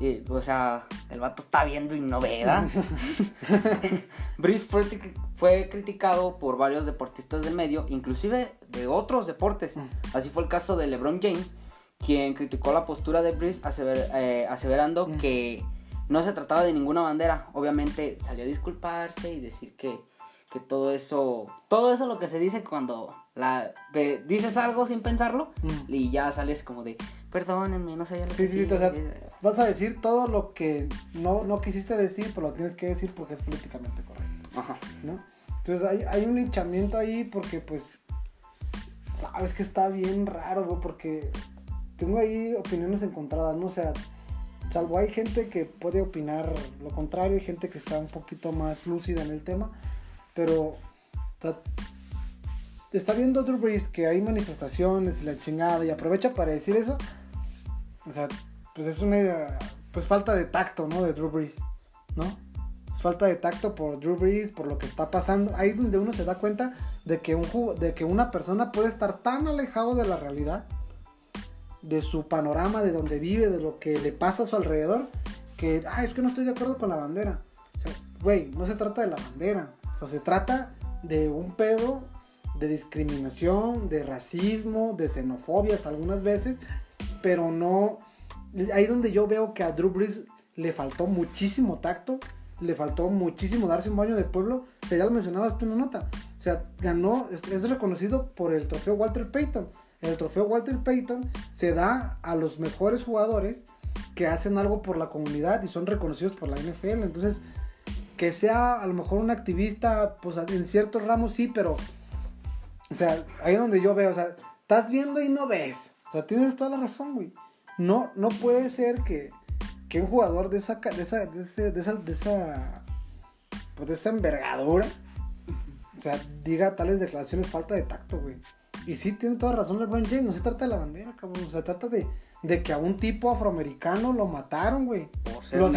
Y, o sea, el vato está viendo y no ve, ¿verdad? Breeze fue, cri- fue criticado por varios deportistas del medio, inclusive de otros deportes. Mm. Así fue el caso de LeBron James, quien criticó la postura de asever- eh, aseverando Mm. que no se trataba de ninguna bandera. Obviamente salió a disculparse y decir que, que todo eso, todo eso lo que se dice cuando la, dices algo sin pensarlo Mm. y ya sales como de, perdónenme, no sabía lo Sí, que sí, sí, o sea, eh, vas a decir todo lo que no, no quisiste decir, pero lo tienes que decir porque es políticamente correcto. Ajá. ¿no? Entonces hay, hay un linchamiento ahí porque pues sabes que está bien raro, güey, porque tengo ahí opiniones encontradas, ¿no? O sea, salvo hay gente que puede opinar lo contrario, hay gente que está un poquito más lúcida en el tema, pero o sea, está viendo Drew Brees que hay manifestaciones y la chingada y aprovecha para decir eso, o sea, pues es una pues falta de tacto, ¿no? De Drew Brees, ¿no? Es falta de tacto por Drew Brees, por lo que está pasando. Ahí es donde uno se da cuenta de que, un, de que una persona puede estar tan alejado de la realidad, de su panorama, de donde vive, de lo que le pasa a su alrededor, que, ah, es que no estoy de acuerdo con la bandera. O sea, güey, no se trata de la bandera. O sea, se trata de un pedo de discriminación, de racismo, de xenofobias algunas veces, pero no... Ahí donde yo veo que a Drew Brees le faltó muchísimo tacto, le faltó muchísimo darse un baño de pueblo. O sea, ya lo mencionabas tú en una nota. O sea, ganó, es reconocido por el trofeo Walter Payton. El trofeo Walter Payton se da a los mejores jugadores que hacen algo por la comunidad y son reconocidos por la NFL. Entonces, que sea a lo mejor un activista, pues en ciertos ramos sí, pero, o sea, ahí es donde yo veo, o sea, estás viendo y no ves. O sea, tienes toda la razón, güey. No, no puede ser que, que un jugador de esa, de esa, de, esa, de esa, pues de esa envergadura, o sea, diga tales declaraciones falta de tacto, güey. Y sí, tiene toda razón LeBron James, no se trata de la bandera, cabrón, se trata de, de que a un tipo afroamericano lo mataron, güey. Lo,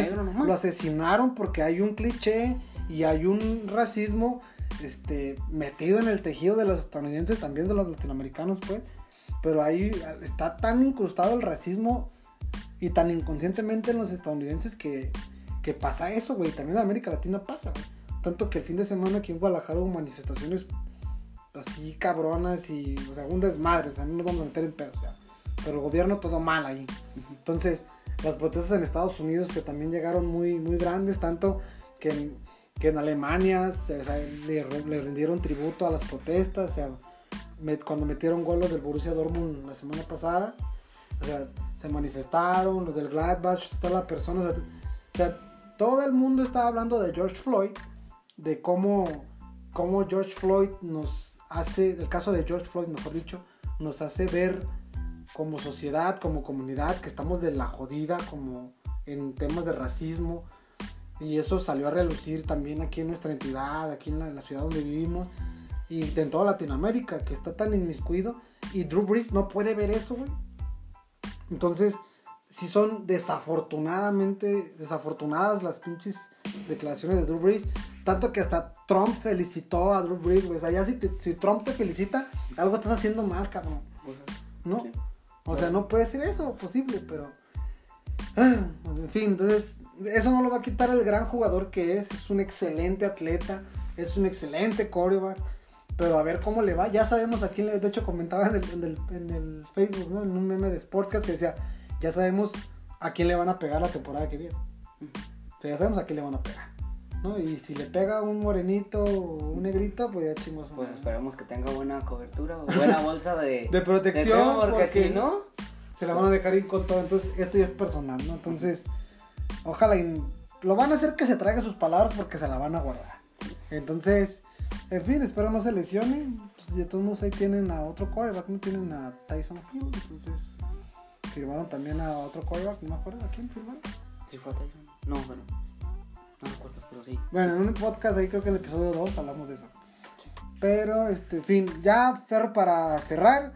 lo, asesinaron porque hay un cliché y hay un racismo este, metido en el tejido de los estadounidenses, también de los latinoamericanos, pues. Pero ahí está tan incrustado el racismo y tan inconscientemente en los estadounidenses que, que pasa eso, güey. También en América Latina pasa, güey. Tanto que el fin de semana aquí en Guadalajara hubo manifestaciones así cabronas y, o sea, un desmadre, o sea, no nos vamos a meter en pedo, o sea pero el gobierno todo mal ahí. Entonces, las protestas en Estados Unidos que también llegaron muy, muy grandes, tanto que que en Alemania se, le, rindieron tributo a las protestas, cuando metieron goles del Borussia Dortmund la semana pasada, se manifestaron, los del Gladbach, todas las personas, todo el mundo estaba hablando de George Floyd, de cómo, cómo George Floyd nos hace, el caso de George Floyd, mejor dicho, nos hace ver como sociedad, como comunidad, que estamos de la jodida, como en temas de racismo. Y eso salió a relucir también aquí en nuestra entidad, aquí en la, ciudad donde vivimos. Y en toda Latinoamérica, que está tan inmiscuido. Y Drew Brees no puede ver eso, güey. Entonces, si son desafortunadamente, desafortunadas las pinches declaraciones de Drew Brees. Tanto que hasta Trump felicitó a Drew Brees, güey. O sea, ya si, si Trump te felicita, algo estás haciendo mal, cabrón. ¿No? O sea, no puede ser eso posible, pero. Ah, en fin, entonces, eso no lo va a quitar el gran jugador que es. Es un excelente atleta, es un excelente coreback. Pero a ver cómo le va. Ya sabemos a quién le. De hecho, comentaba en el, en el, Facebook, ¿no? En un meme de Sportcast que decía: Ya sabemos a quién le van a pegar la temporada que viene. O sea, ya sabemos a quién le van a pegar. ¿no? Y si le pega un morenito o un negrito, pues ya chingos. Pues esperemos que tenga buena cobertura o buena bolsa de, de protección. porque, si no, se la van a dejar ir con todo. Entonces, esto ya es personal, ¿no? Entonces, ojalá lo van a hacer que se traiga sus palabras porque se la van a guardar. Entonces, en fin, espero no se lesione. Pues de todos modos ahí tienen a otro coreback, no tienen a Tyson Hill. Entonces, firmaron también a otro coreback, no me acuerdo a quién firmaron. Si fue a Tyson. No, bueno. No recuerdo, pero sí. Bueno, en un podcast ahí creo que en el episodio 2 hablamos de eso. Pero, este, fin, ya Ferro para cerrar.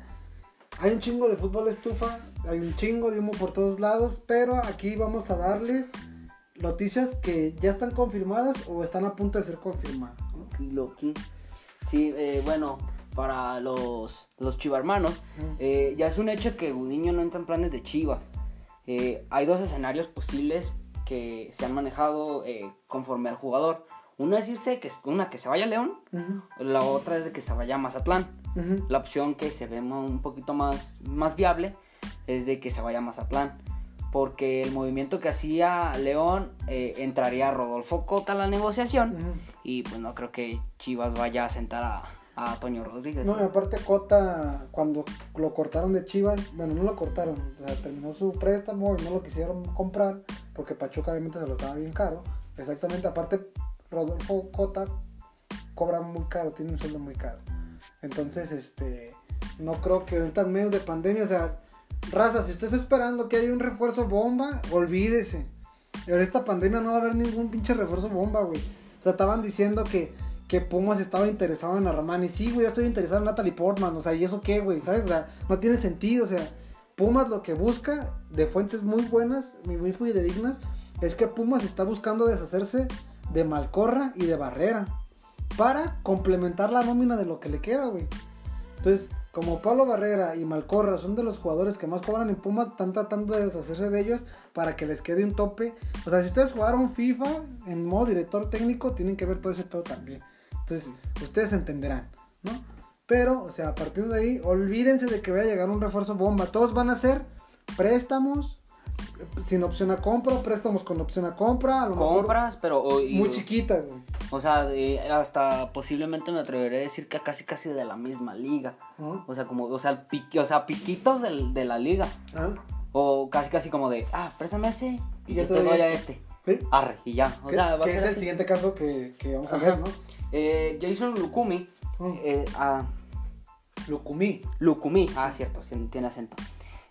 Hay un chingo de fútbol de estufa, hay un chingo de humo por todos lados, pero aquí vamos a darles noticias que ya están confirmadas o están a punto de ser confirmadas. Loki. Sí, eh, bueno, para los, los chivarmanos, eh, ya es un hecho que Gudiño no entra en planes de chivas. Eh, hay dos escenarios posibles que se han manejado conforme al jugador. Una es irse, que, una que se vaya a León, la otra es de que se vaya a Mazatlán. La opción que se ve un poquito más, más viable es de que se vaya a Mazatlán. Porque el movimiento que hacía León eh, entraría Rodolfo Cota a la negociación. Y pues no creo que Chivas vaya a sentar a, a Toño Rodríguez. No, y aparte Cota, cuando lo cortaron de Chivas, bueno, no lo cortaron, o sea, terminó su préstamo y no lo quisieron comprar porque Pachuca obviamente se lo estaba bien caro. Exactamente, aparte Rodolfo Cota cobra muy caro, tiene un sueldo muy caro. Entonces, este, no creo que ahorita en medio de pandemia, o sea, raza, si usted está esperando que haya un refuerzo bomba, olvídese. En esta pandemia no va a haber ningún pinche refuerzo bomba, güey. O sea, estaban diciendo que que Pumas estaba interesado en Armani. Sí, güey, yo estoy interesado en Natalie Portman. O sea, ¿y eso qué, güey? ¿Sabes? O sea, no tiene sentido. O sea, Pumas lo que busca, de fuentes muy buenas, muy, fidedignas, es que Pumas está buscando deshacerse de Malcorra y de Barrera para complementar la nómina de lo que le queda, güey. Entonces, como Pablo Barrera y Malcorra son de los jugadores que más cobran en Pumas, están tratando de deshacerse de ellos para que les quede un tope. O sea, si ustedes jugaron FIFA en modo director técnico, tienen que ver todo ese pedo también. Entonces, ustedes entenderán, ¿no? Pero, o sea, a partir de ahí, olvídense de que vaya a llegar un refuerzo bomba. Todos van a ser préstamos sin opción a compra, préstamos con opción a compra. A lo mejor Compras, pero... y- muy chiquitas, güey. O sea, hasta posiblemente me atreveré a decir que casi casi de la misma liga. O sea, como, o sea, piqui- o sea piquitos de la liga. Ah, O casi casi como de, ah, préstame ese y yo te doy a este. Arre, y ya. O que sea, va a que ser es el siguiente caso que, que vamos a Ajá. ver, ¿no? Eh, Jason Lukumi, Mm. eh, ah, Lucumí. Lukumi, ah, cierto, tiene acento.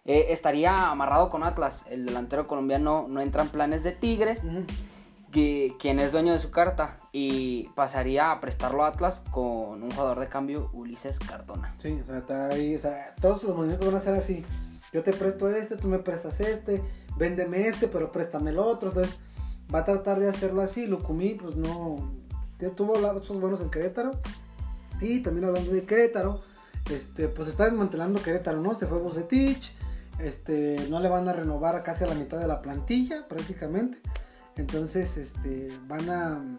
Eh, estaría amarrado con Atlas. El delantero colombiano no entra en planes de Tigres, quien es dueño de su carta, y pasaría a prestarlo a Atlas con un jugador de cambio, Ulises Cardona. Sí, o sea, está ahí, o sea, todos los movimientos van a ser así. Yo te presto este, tú me prestas este, véndeme este, pero préstame el otro. Entonces, va a tratar de hacerlo así. Lucumí, pues no, tuvo lapsos buenos en Querétaro. Y también hablando de Querétaro, este, pues está desmantelando Querétaro, ¿no? Se fue Bucetich, este, no le van a renovar casi a la mitad de la plantilla, prácticamente. Entonces, este, van a,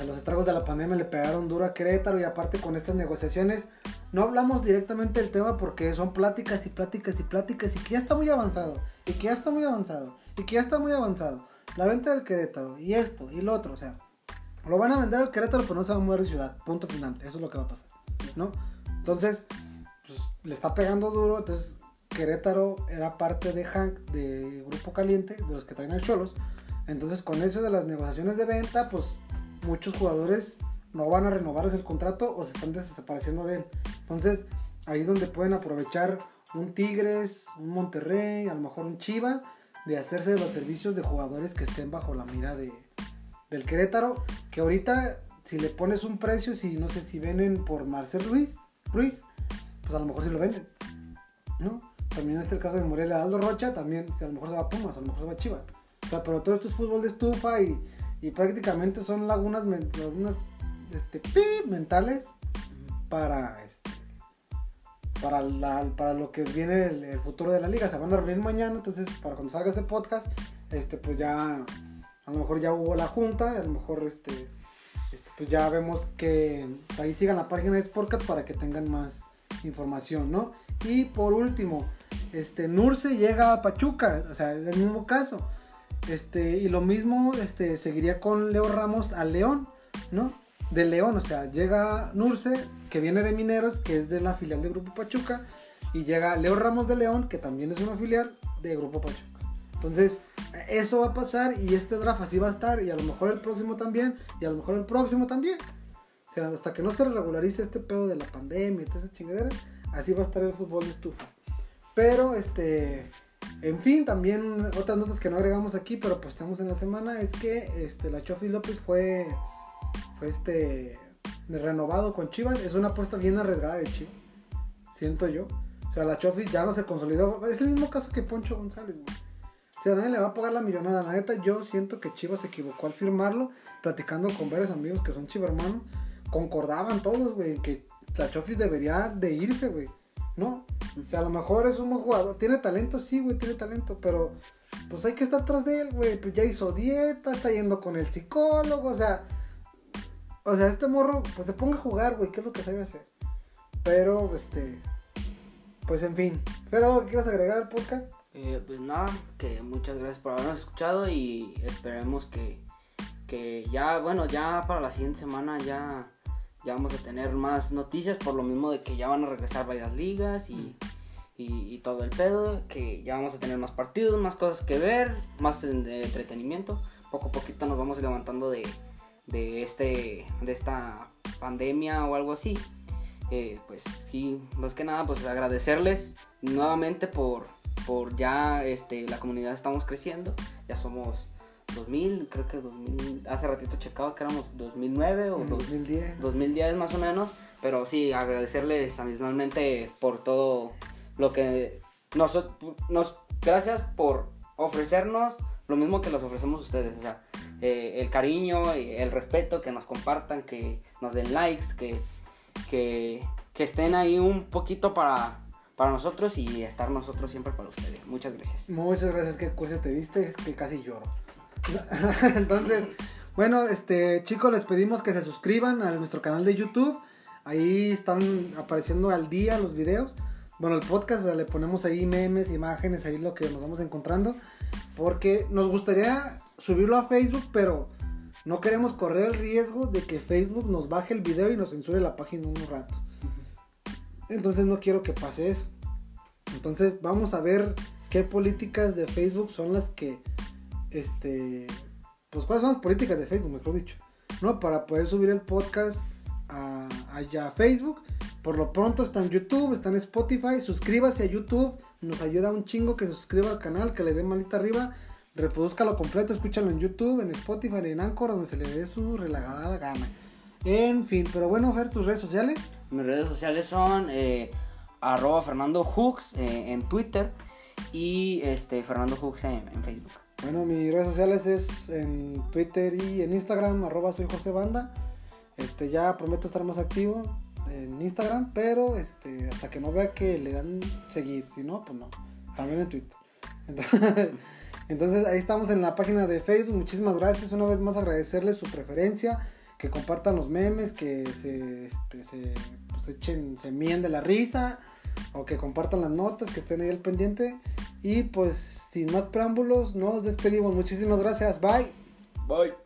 o los estragos de la pandemia le pegaron duro a Querétaro y aparte con estas negociaciones, no hablamos directamente del tema porque son pláticas y pláticas y pláticas y que ya está muy avanzado, y que ya está muy avanzado, y que ya está muy avanzado. La venta del Querétaro, y esto, y lo otro, o sea, lo van a vender al Querétaro, pero no se va a mover de ciudad. Punto final. Eso es lo que va a pasar. ¿No? Entonces, pues, le está pegando duro. Entonces, Querétaro era parte de Hank, de Grupo Caliente, de los que traen al Cholos. Entonces, con eso de las negociaciones de venta, pues muchos jugadores no van a renovarles el contrato o se están desapareciendo de él. Entonces, ahí es donde pueden aprovechar un Tigres, un Monterrey, a lo mejor un Chiva, de hacerse de los servicios de jugadores que estén bajo la mira de, del Querétaro, que ahorita si le pones un precio, si no sé si venden por Marcel Ruiz, Ruiz, pues a lo mejor sí lo venden, ¿no? También está el caso de Morelia Aldo Rocha, también si a lo mejor se va a Pumas, a lo mejor se va a Chivas. O sea, pero todo esto es fútbol de estufa y, y prácticamente son lagunas, lagunas este, mentales para este para, la- para lo que viene el, el futuro de la liga. Se van a reunir mañana, entonces para cuando salga este podcast, este pues ya a lo mejor ya hubo la junta, a lo mejor este, este, pues ya vemos que ahí sigan la página de Sportcat para que tengan más información, ¿no? Y por último, este Nurse llega a Pachuca, o sea, es el mismo caso. Este, y lo mismo este, seguiría con Leo Ramos a León, ¿no? De León, o sea, llega Nurse, que viene de Mineros, que es de la filial de Grupo Pachuca, y llega Leo Ramos de León, que también es una filial de Grupo Pachuca. Entonces, eso va a pasar y este draft así va a estar, y a lo mejor el próximo también, y a lo mejor el próximo también. O sea, hasta que no se regularice este pedo de la pandemia y todas esas chingaderas, así va a estar el fútbol de estufa. Pero, este, en fin, también otras notas que no agregamos aquí, pero pues estamos en la semana, es que este, la Chofi López fue, fue este, renovado con Chivas. Es una apuesta bien arriesgada de Chivas, siento yo. O sea, la Chofis ya no se consolidó. Es el mismo caso que Poncho González, güey. O sea, nadie le va a pagar la millonada. La neta, yo siento que Chivas se equivocó al firmarlo. Platicando con varios amigos que son chivermanos. Concordaban todos, güey, que la Chofis debería de irse, güey. ¿No? O sea, a lo mejor es un buen jugador. Tiene talento, sí, güey, tiene talento. Pero, pues hay que estar atrás de él, güey. Pues ya hizo dieta, está yendo con el psicólogo. O sea, o sea, este morro, pues se ponga a jugar, güey. ¿Qué es lo que sabe hacer? Pero, este. Pues en fin. ¿Pero que quieras agregar al podcast? Eh, pues nada, que muchas gracias por habernos escuchado y esperemos que, que ya, bueno, ya para la siguiente semana ya, ya vamos a tener más noticias por lo mismo de que ya van a regresar varias ligas y, y, y todo el pedo, que ya vamos a tener más partidos, más cosas que ver, más de entretenimiento. Poco a poquito nos vamos levantando de, de, este, de esta pandemia o algo así. Eh, pues sí, más que nada, pues agradecerles nuevamente por, por ya este, la comunidad estamos creciendo, ya somos 2000, creo que 2000, hace ratito checaba que éramos 2009 o En dos- 2010. 2010 más o menos, pero sí, agradecerles adicionalmente por todo lo que nos, nos gracias por ofrecernos lo mismo que les ofrecemos a ustedes, o sea, eh, el cariño, el respeto, que nos compartan, que nos den likes, que, que, que estén ahí un poquito para, para nosotros y estar nosotros siempre para ustedes. Muchas gracias. Muchas gracias, que curso te viste, es que casi lloro. Entonces, bueno, este chicos, les pedimos que se suscriban a nuestro canal de YouTube. Ahí están apareciendo al día los videos. Bueno, el podcast le ponemos ahí memes, imágenes, ahí lo que nos vamos encontrando. Porque nos gustaría subirlo a Facebook, pero no queremos correr el riesgo de que Facebook nos baje el video y nos censure la página un rato. Entonces no quiero que pase eso. Entonces vamos a ver qué políticas de Facebook son las que, este, pues cuáles son las políticas de Facebook, mejor dicho, ¿no? Para poder subir el podcast a, allá Facebook. Por lo pronto está en YouTube, está en Spotify. Suscríbase a YouTube, nos ayuda un chingo que se suscriba al canal, que le dé manita arriba. Reproduzcalo completo, escúchalo en YouTube, en Spotify, en Anchor, donde se le dé su relagada gana. En fin, pero bueno, Fer, tus redes sociales. Mis redes sociales son eh, arroba Fernando Hooks eh, en Twitter y este Fernando Hooks en Facebook. Bueno, mis redes sociales es en Twitter y en Instagram, arroba soy José Banda. Este, ya prometo estar más activo en Instagram, pero este, hasta que no vea que le dan seguir, si no, pues no. También en Twitter. Entonces, ahí estamos en la página de Facebook. Muchísimas gracias. Una vez más agradecerles su preferencia, que compartan los memes, que se, este, se pues, echen, se mien de la risa, o que compartan las notas, que estén ahí al pendiente. Y pues sin más preámbulos, nos despedimos. Muchísimas gracias. Bye. Bye.